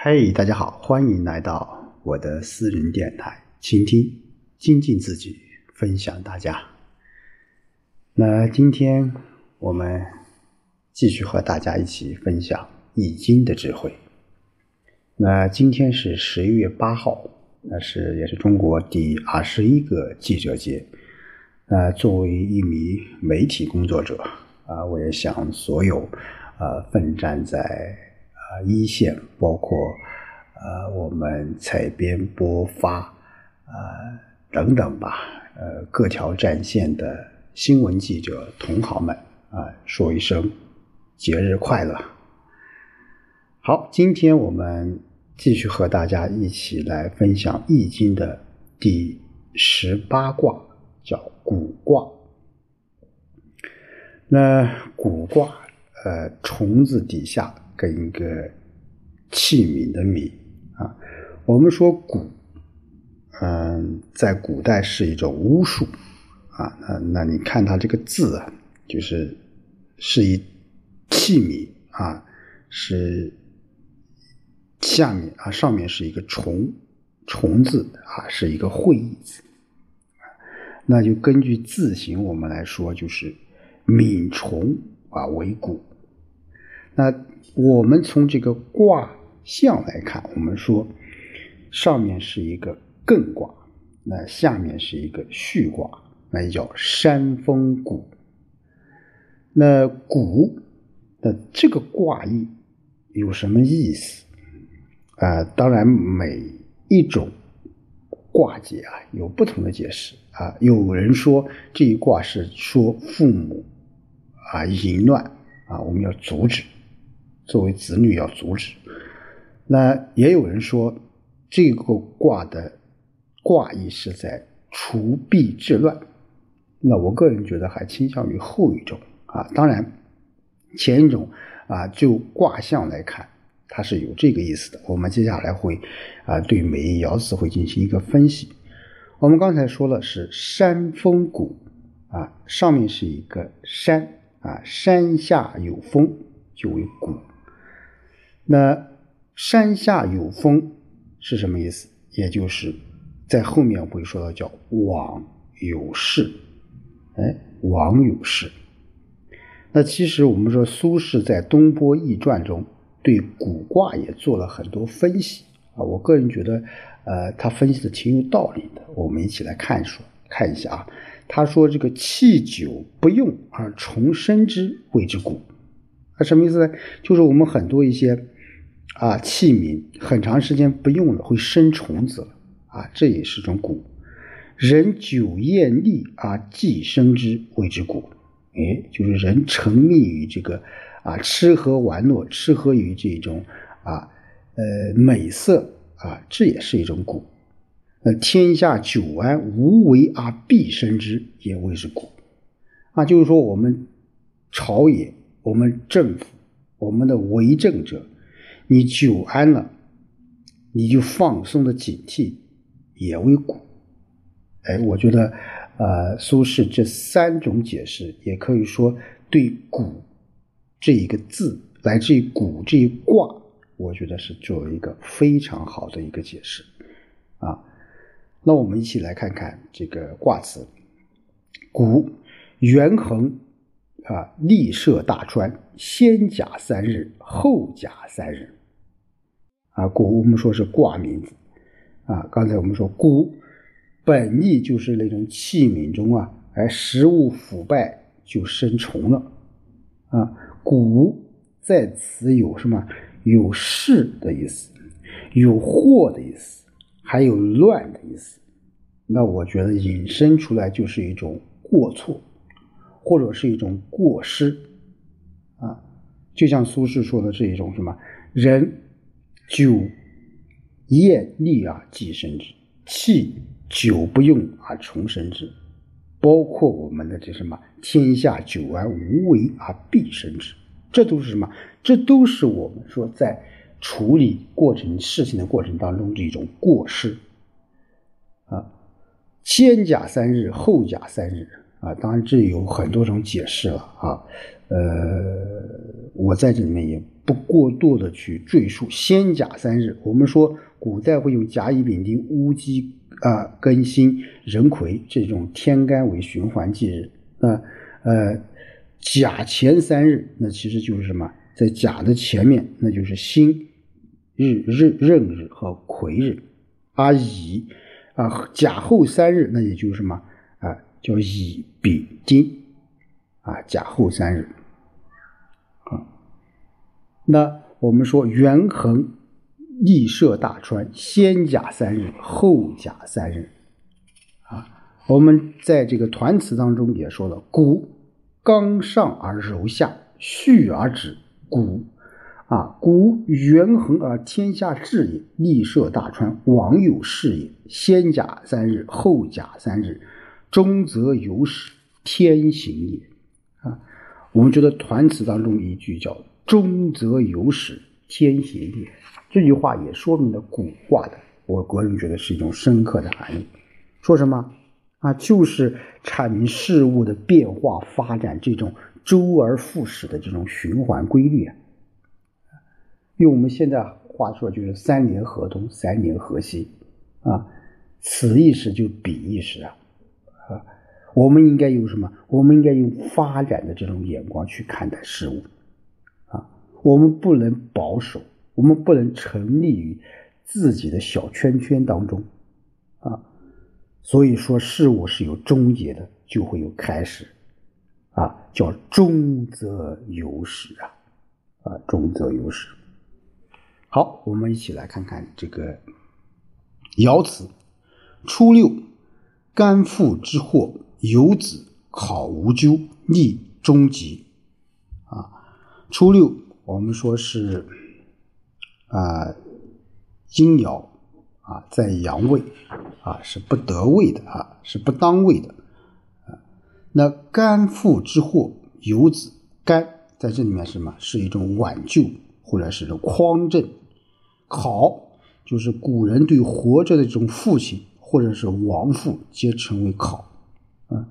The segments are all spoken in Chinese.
嘿，大家好，欢迎来到我的私人电台，倾听、精进自己，分享大家。那今天我们继续和大家一起分享《易经》的智慧。那今天是十一月八号，那是也是中国第二十一个记者节。那作为一名媒体工作者啊，我也想所有呃奋战在。啊，一线包括呃，我们采编播发啊等等吧，呃，各条战线的新闻记者同行们啊，说一声节日快乐。好，今天我们继续和大家一起来分享《易经》的第十八卦，叫卜卦。那卜卦，呃，虫子底下。跟一个器皿的皿啊，我们说蛊，嗯，在古代是一种巫术啊。那那你看它这个字啊，就是是一器皿啊，是下面啊，上面是一个虫虫字啊，是一个会意字。那就根据字形，我们来说，就是皿虫啊为蛊。那我们从这个卦象来看，我们说上面是一个艮卦，那下面是一个巽卦，那叫山峰谷。那谷的这个卦意有什么意思啊？当然，每一种卦解啊有不同的解释啊。有人说这一卦是说父母啊淫乱啊，我们要阻止。作为子女要阻止，那也有人说这个卦的卦意是在除弊治乱，那我个人觉得还倾向于后一种啊。当然，前一种啊，就卦象来看，它是有这个意思的。我们接下来会啊，对每一爻辞会进行一个分析。我们刚才说了是山峰谷啊，上面是一个山啊，山下有风就为谷。那山下有风是什么意思？也就是在后面会说到叫往有事，哎，往有事。那其实我们说苏轼在《东坡易传》中对卜卦也做了很多分析啊，我个人觉得，呃，他分析的挺有道理的。我们一起来看一说看一下啊，他说这个气久不用而重生之谓之古，啊，什么意思呢？就是我们很多一些。啊，器皿很长时间不用了，会生虫子了啊，这也是种蛊。人久厌腻啊，既生之谓之蛊。哎，就是人沉迷于这个啊，吃喝玩乐，吃喝于这种啊，呃，美色啊，这也是一种蛊。那天下久安无为而必生之，也谓之蛊。啊，就是说我们朝野、我们政府、我们的为政者。你久安了，你就放松的警惕，也为谷。哎，我觉得，呃，苏轼这三种解释，也可以说对“谷”这一个字，来自于“谷”这一卦，我觉得是做了一个非常好的一个解释。啊，那我们一起来看看这个卦辞：“古，元衡，啊，立涉大川，先甲三日，后甲三日。”啊，古我们说是卦名字，啊，刚才我们说谷本意就是那种器皿中啊，哎，食物腐败就生虫了，啊，古在此有什么？有事的意思，有祸的意思，还有乱的意思。那我觉得引申出来就是一种过错，或者是一种过失，啊，就像苏轼说的这一种什么人。久厌利而既生之，气久不用而重生之，包括我们的这什么天下久安无为而必生之，这都是什么？这都是我们说在处理过程事情的过程当中的一种过失啊。先甲三日，后甲三日啊，当然这有很多种解释了啊。呃，我在这里面也。不过多的去赘述。先甲三日，我们说古代会用甲乙丙丁戊己啊庚辛壬癸这种天干为循环忌日。那呃甲前三日，那其实就是什么？在甲的前面，那就是辛日、日壬日和癸日。而乙啊甲后三日，那也就是什么啊？叫乙丙丁啊，甲后三日。啊那我们说元衡立涉大川，先甲三日，后甲三日，啊，我们在这个团词当中也说了，古刚上而柔下，蓄而止，古啊，古元衡而天下治也，立涉大川，王有事也。先甲三日，后甲三日，中则有始，天行也。啊，我们觉得团词当中一句叫。中则有始，天行也。这句话也说明了古卦的，我个人觉得是一种深刻的含义。说什么啊？就是阐明事物的变化发展这种周而复始的这种循环规律啊。用我们现在话说，就是三年河东，三年河西啊。此一时就彼一时啊啊。我们应该用什么？我们应该用发展的这种眼光去看待事物。我们不能保守，我们不能沉溺于自己的小圈圈当中，啊，所以说事物是有终结的，就会有开始，啊，叫终则有始啊，啊，终则有始。好，我们一起来看看这个爻辞：初六，干父之祸，有子考无咎，立终吉。啊，初六。我们说是啊，阴爻啊在阳位啊是不得位的啊是不当位的啊。那肝父之祸游子肝在这里面是什么？是一种挽救或者是一种匡正。考就是古人对活着的这种父亲或者是亡父皆称为考啊。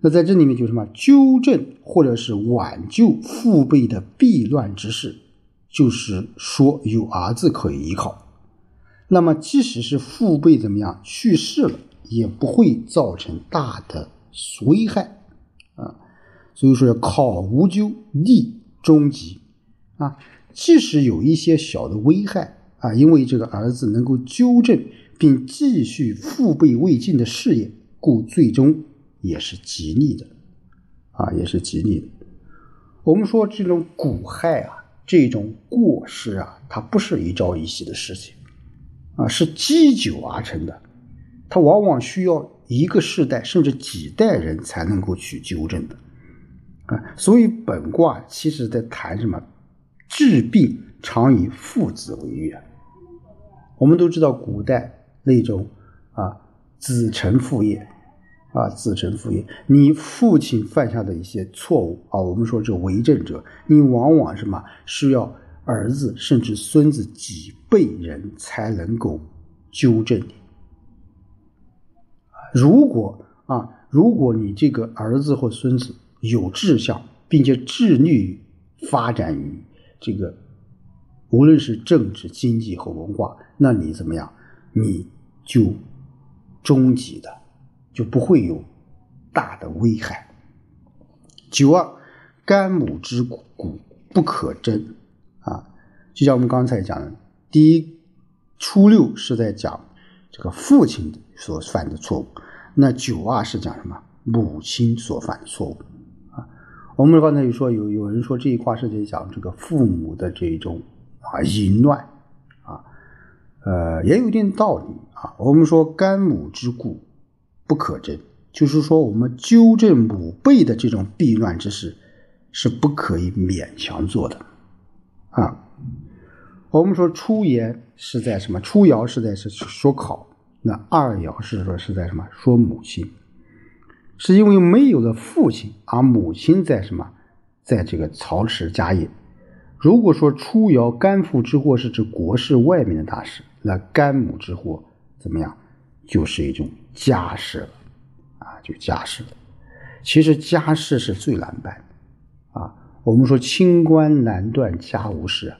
那在这里面就什么纠正或者是挽救父辈的避乱之事，就是说有儿子可以依靠。那么即使是父辈怎么样去世了，也不会造成大的危害啊。所以说要考无咎，立终极啊。即使有一些小的危害啊，因为这个儿子能够纠正并继续父辈未尽的事业，故最终。也是吉利的，啊，也是吉利的。我们说这种蛊害啊，这种过失啊，它不是一朝一夕的事情，啊，是积久而成的。它往往需要一个世代甚至几代人才能够去纠正的，啊，所以本卦其实在谈什么？治病常以父子为悦。我们都知道古代那种啊，子承父业。啊，子承父业，你父亲犯下的一些错误啊，我们说这为政者，你往往什么需要儿子甚至孙子几辈人才能够纠正你。如果啊，如果你这个儿子或孙子有志向，并且致力于发展于这个，无论是政治、经济和文化，那你怎么样？你就终极的。就不会有大的危害。九二，干母之骨不可争啊！就像我们刚才讲的，第一初六是在讲这个父亲所犯的错误，那九二是讲什么？母亲所犯的错误啊！我们刚才有说有有人说这一卦是在讲这个父母的这种啊淫乱啊，呃，也有一定道理啊。我们说干母之故。不可争，就是说，我们纠正母辈的这种避乱之事，是不可以勉强做的，啊。我们说初言是在什么？初爻是在是说考，那二爻是说是在什么？说母亲，是因为没有了父亲，而母亲在什么？在这个操持家业。如果说初爻干父之祸是指国事外面的大事，那干母之祸怎么样？就是一种家事了，啊，就家事了。其实家事是最难办的，啊，我们说清官难断家务事，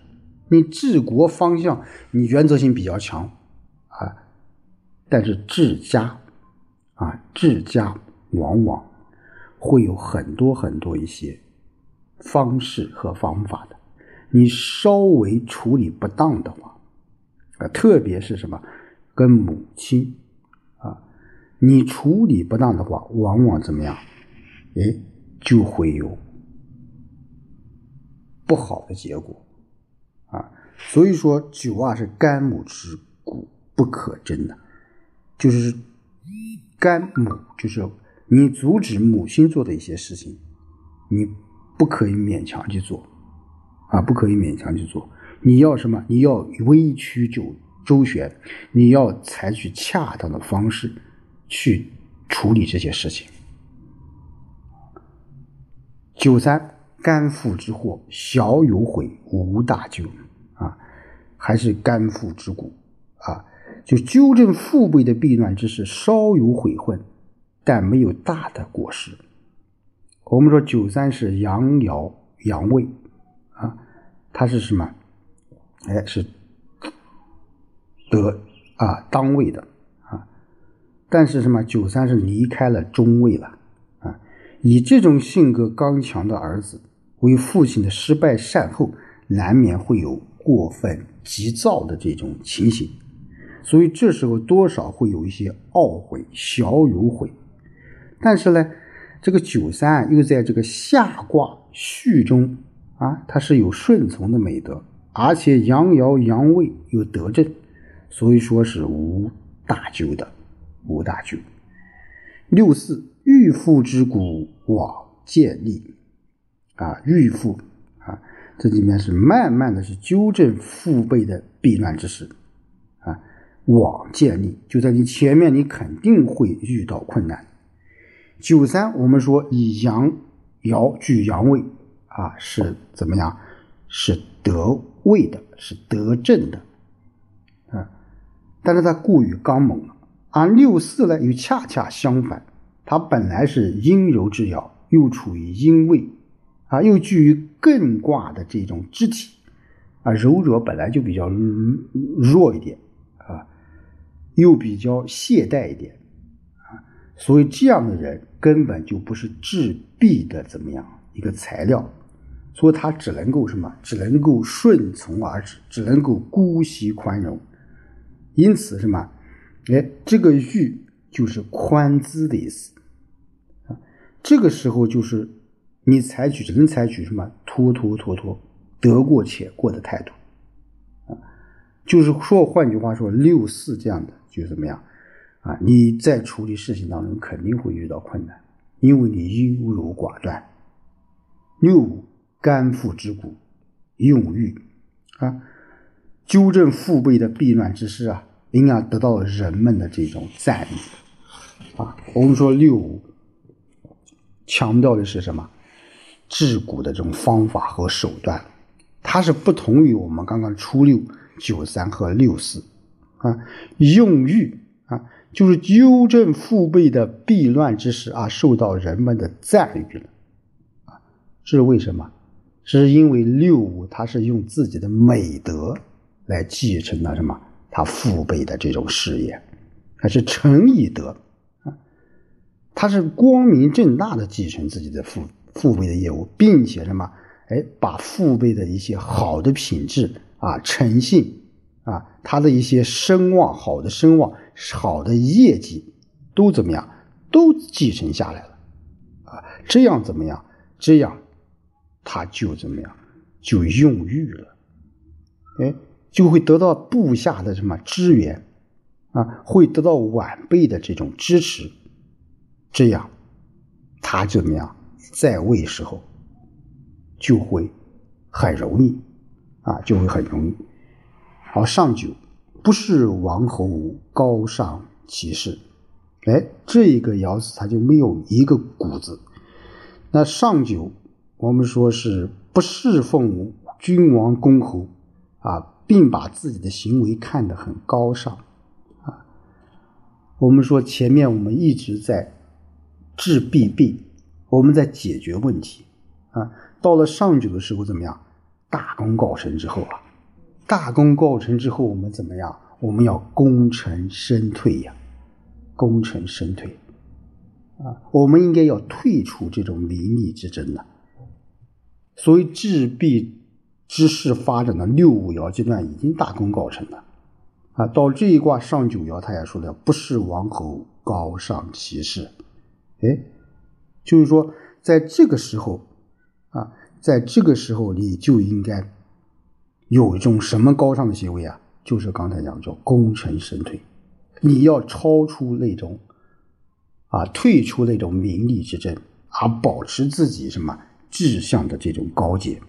你治国方向你原则性比较强啊，但是治家啊治家往往会有很多很多一些方式和方法的，你稍微处理不当的话啊，特别是什么跟母亲啊，你处理不当的话，往往怎么样？哎，就会有不好的结果啊。所以说，酒啊是肝母之骨，不可争的。就是肝母，就是你阻止母亲做的一些事情，你不可以勉强去做啊，不可以勉强去做。你要什么？你要微曲周周旋，你要采取恰当的方式去处理这些事情。九三肝腹之祸，小有悔，无大咎啊，还是肝腹之骨啊，就纠正父辈的弊乱之事，稍有悔恨，但没有大的过失。我们说九三是阳爻阳位啊，它是什么？哎，是得啊当位的啊，但是什么？九三是离开了中位了啊。以这种性格刚强的儿子为父亲的失败善后，难免会有过分急躁的这种情形，所以这时候多少会有一些懊悔，小有悔。但是呢，这个九三又在这个下卦序中啊，它是有顺从的美德，而且阳爻阳位有德正，所以说是无大咎的，无大咎。六四。欲父之骨，往见立啊！欲父啊，这里面是慢慢的是纠正父辈的避乱之事啊。往见立，就在你前面，你肯定会遇到困难。九三，我们说以阳爻居阳位啊，是怎么样？是得位的，是得正的。但是他过于刚猛了，而六四呢，又恰恰相反。他本来是阴柔之爻，又处于阴位，啊，又居于艮卦的这种肢体，啊，柔者本来就比较弱一点，啊，又比较懈怠一点，啊，所以这样的人根本就不是治弊的怎么样一个材料，所以他只能够什么？只能够顺从而止，只能够姑息宽容，因此什么？哎，这个欲就是宽资的意思啊。这个时候就是你采取只能采取什么拖拖拖拖得过且过的态度啊，就是说换句话说，六四这样的就怎么样啊？你在处理事情当中肯定会遇到困难，因为你优柔寡断。六五肝腹之骨，用欲啊，纠正父辈的弊乱之事啊，应该得到人们的这种赞誉啊。我们说六五。强调的是什么？治骨的这种方法和手段，它是不同于我们刚刚初六、九三和六四啊。用欲啊，就是纠正父辈的弊乱之时啊，受到人们的赞誉了啊。这是为什么？是因为六五他是用自己的美德来继承了什么？他父辈的这种事业，还是诚以德啊。他是光明正大的继承自己的父父辈的业务，并且什么？哎，把父辈的一些好的品质啊、诚信啊、他的一些声望、好的声望、好的业绩，都怎么样？都继承下来了啊！这样怎么样？这样他就怎么样？就用欲了，哎，就会得到部下的什么支援啊？会得到晚辈的这种支持。这样，他怎么样在位时候就会很容易啊，就会很容易。好，上九不是王侯高尚其事，哎，这一个爻辞它就没有一个谷字。那上九我们说是不侍奉君王公侯啊，并把自己的行为看得很高尚啊。我们说前面我们一直在。治弊弊，我们在解决问题啊。到了上九的时候怎么样？大功告成之后啊，大功告成之后，我们怎么样？我们要功成身退呀，功成身退啊！我们应该要退出这种名利之争的。所以治弊之势发展的六五爻阶段已经大功告成了啊！到这一卦上九爻，他也说了，不是王侯高尚其事，哎，就是说在这个时候啊，在这个时候你就应该有一种什么高尚的行为啊？就是刚才讲叫功成身退，你要超出那种啊，退出那种名利之争，而保持自己什么志向的这种高洁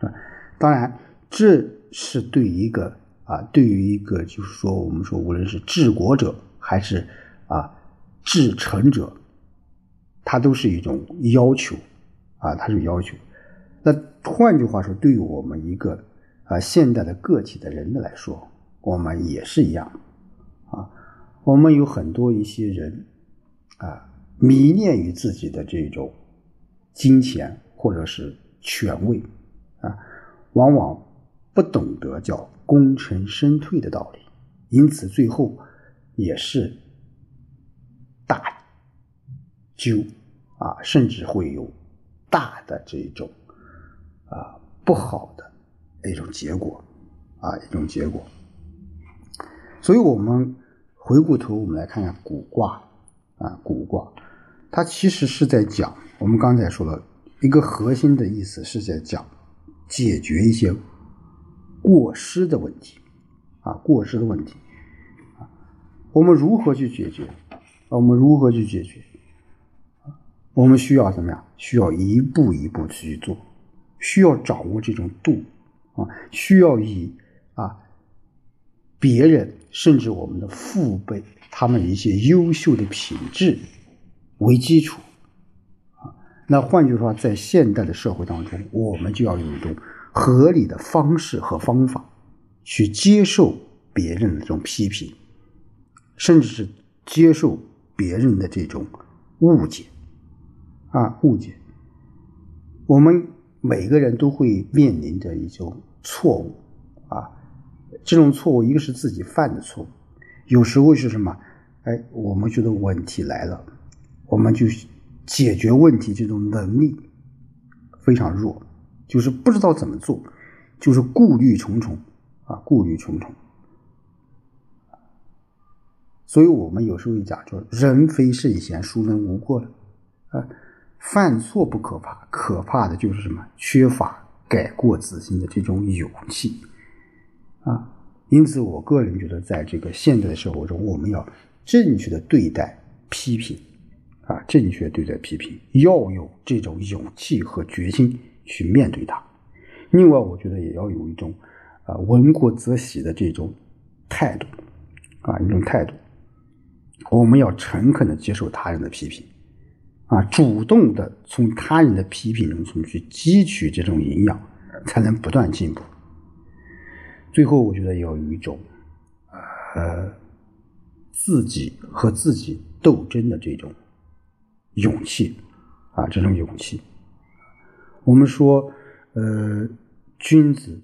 啊。当然，这是对一个啊，对于一个就是说，我们说无论是治国者还是啊治臣者，他都是一种要求啊，他是要求。那换句话说，对于我们一个。啊，现代的个体的人的来说，我们也是一样，啊，我们有很多一些人，啊，迷恋于自己的这种金钱或者是权位，往往不懂得叫功成身退的道理，因此最后也是大纠啊，甚至会有大的这种啊不好的。一种结果，啊，一种结果。所以，我们回过头，我们来看看古卦，啊，古卦，它其实是在讲，我们刚才说了一个核心的意思，是在讲解决一些过失的问题，啊，过失的问题，啊，我们如何去解决？啊我们如何去解决？我们需要怎么样？需要一步一步去做，需要掌握这种度。啊，需要以啊别人甚至我们的父辈他们一些优秀的品质为基础。那换句话说，在现代的社会当中，我们就要有一种合理的方式和方法去接受别人的这种批评，甚至是接受别人的这种误解啊误解。我们。每个人都会面临着一种错误，啊，这种错误一个是自己犯的错误，有时候是什么？哎，我们觉得问题来了，我们就解决问题这种能力非常弱，就是不知道怎么做，就是顾虑重重啊，顾虑重重。所以我们有时候讲说，人非圣贤，孰能无过呢？啊。犯错不可怕，可怕的就是什么？缺乏改过自新的这种勇气啊！因此，我个人觉得，在这个现代的社会中，我们要正确的对待批评啊，正确对待批评，要有这种勇气和决心去面对它。另外，我觉得也要有一种啊“闻过则喜”的这种态度啊，一种态度。我们要诚恳的接受他人的批评。啊，主动的从他人的批评中去汲取这种营养，才能不断进步。最后，我觉得要有一种，呃，自己和自己斗争的这种勇气，啊，这种勇气。我们说，呃，君子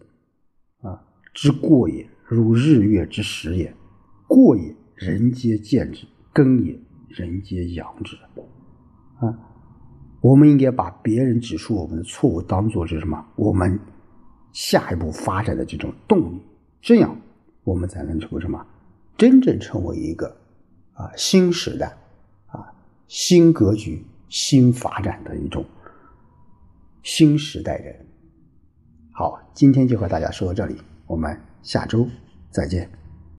啊之过也，如日月之食也。过也，人皆见之；耕也，人皆养之。啊，我们应该把别人指出我们的错误当做是什么？我们下一步发展的这种动力，这样我们才能成为什么？真正成为一个啊新时代新格局、新发展的一种新时代人。好，今天就和大家说到这里，我们下周再见。